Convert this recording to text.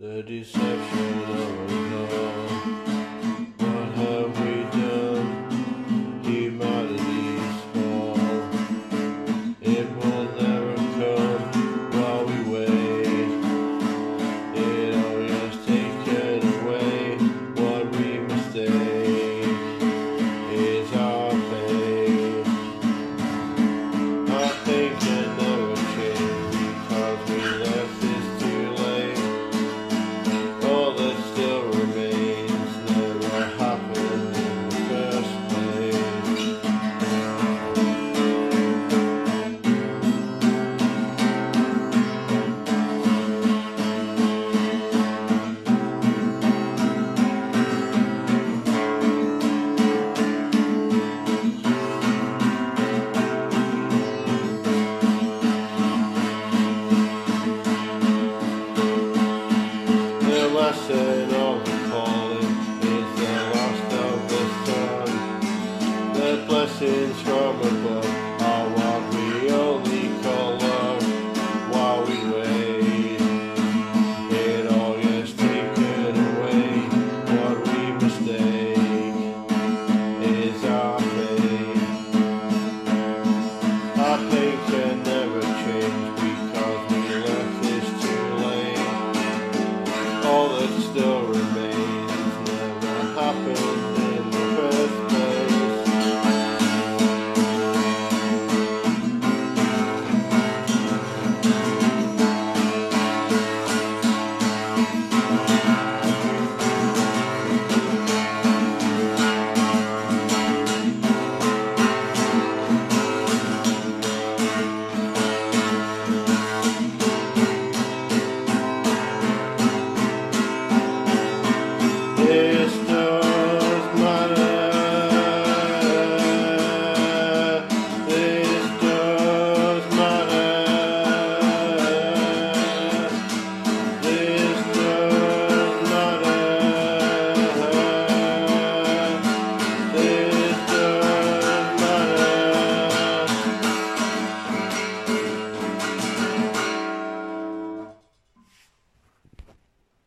the deception of blessed of the fallen is the last of the sun. The blessings from above. good.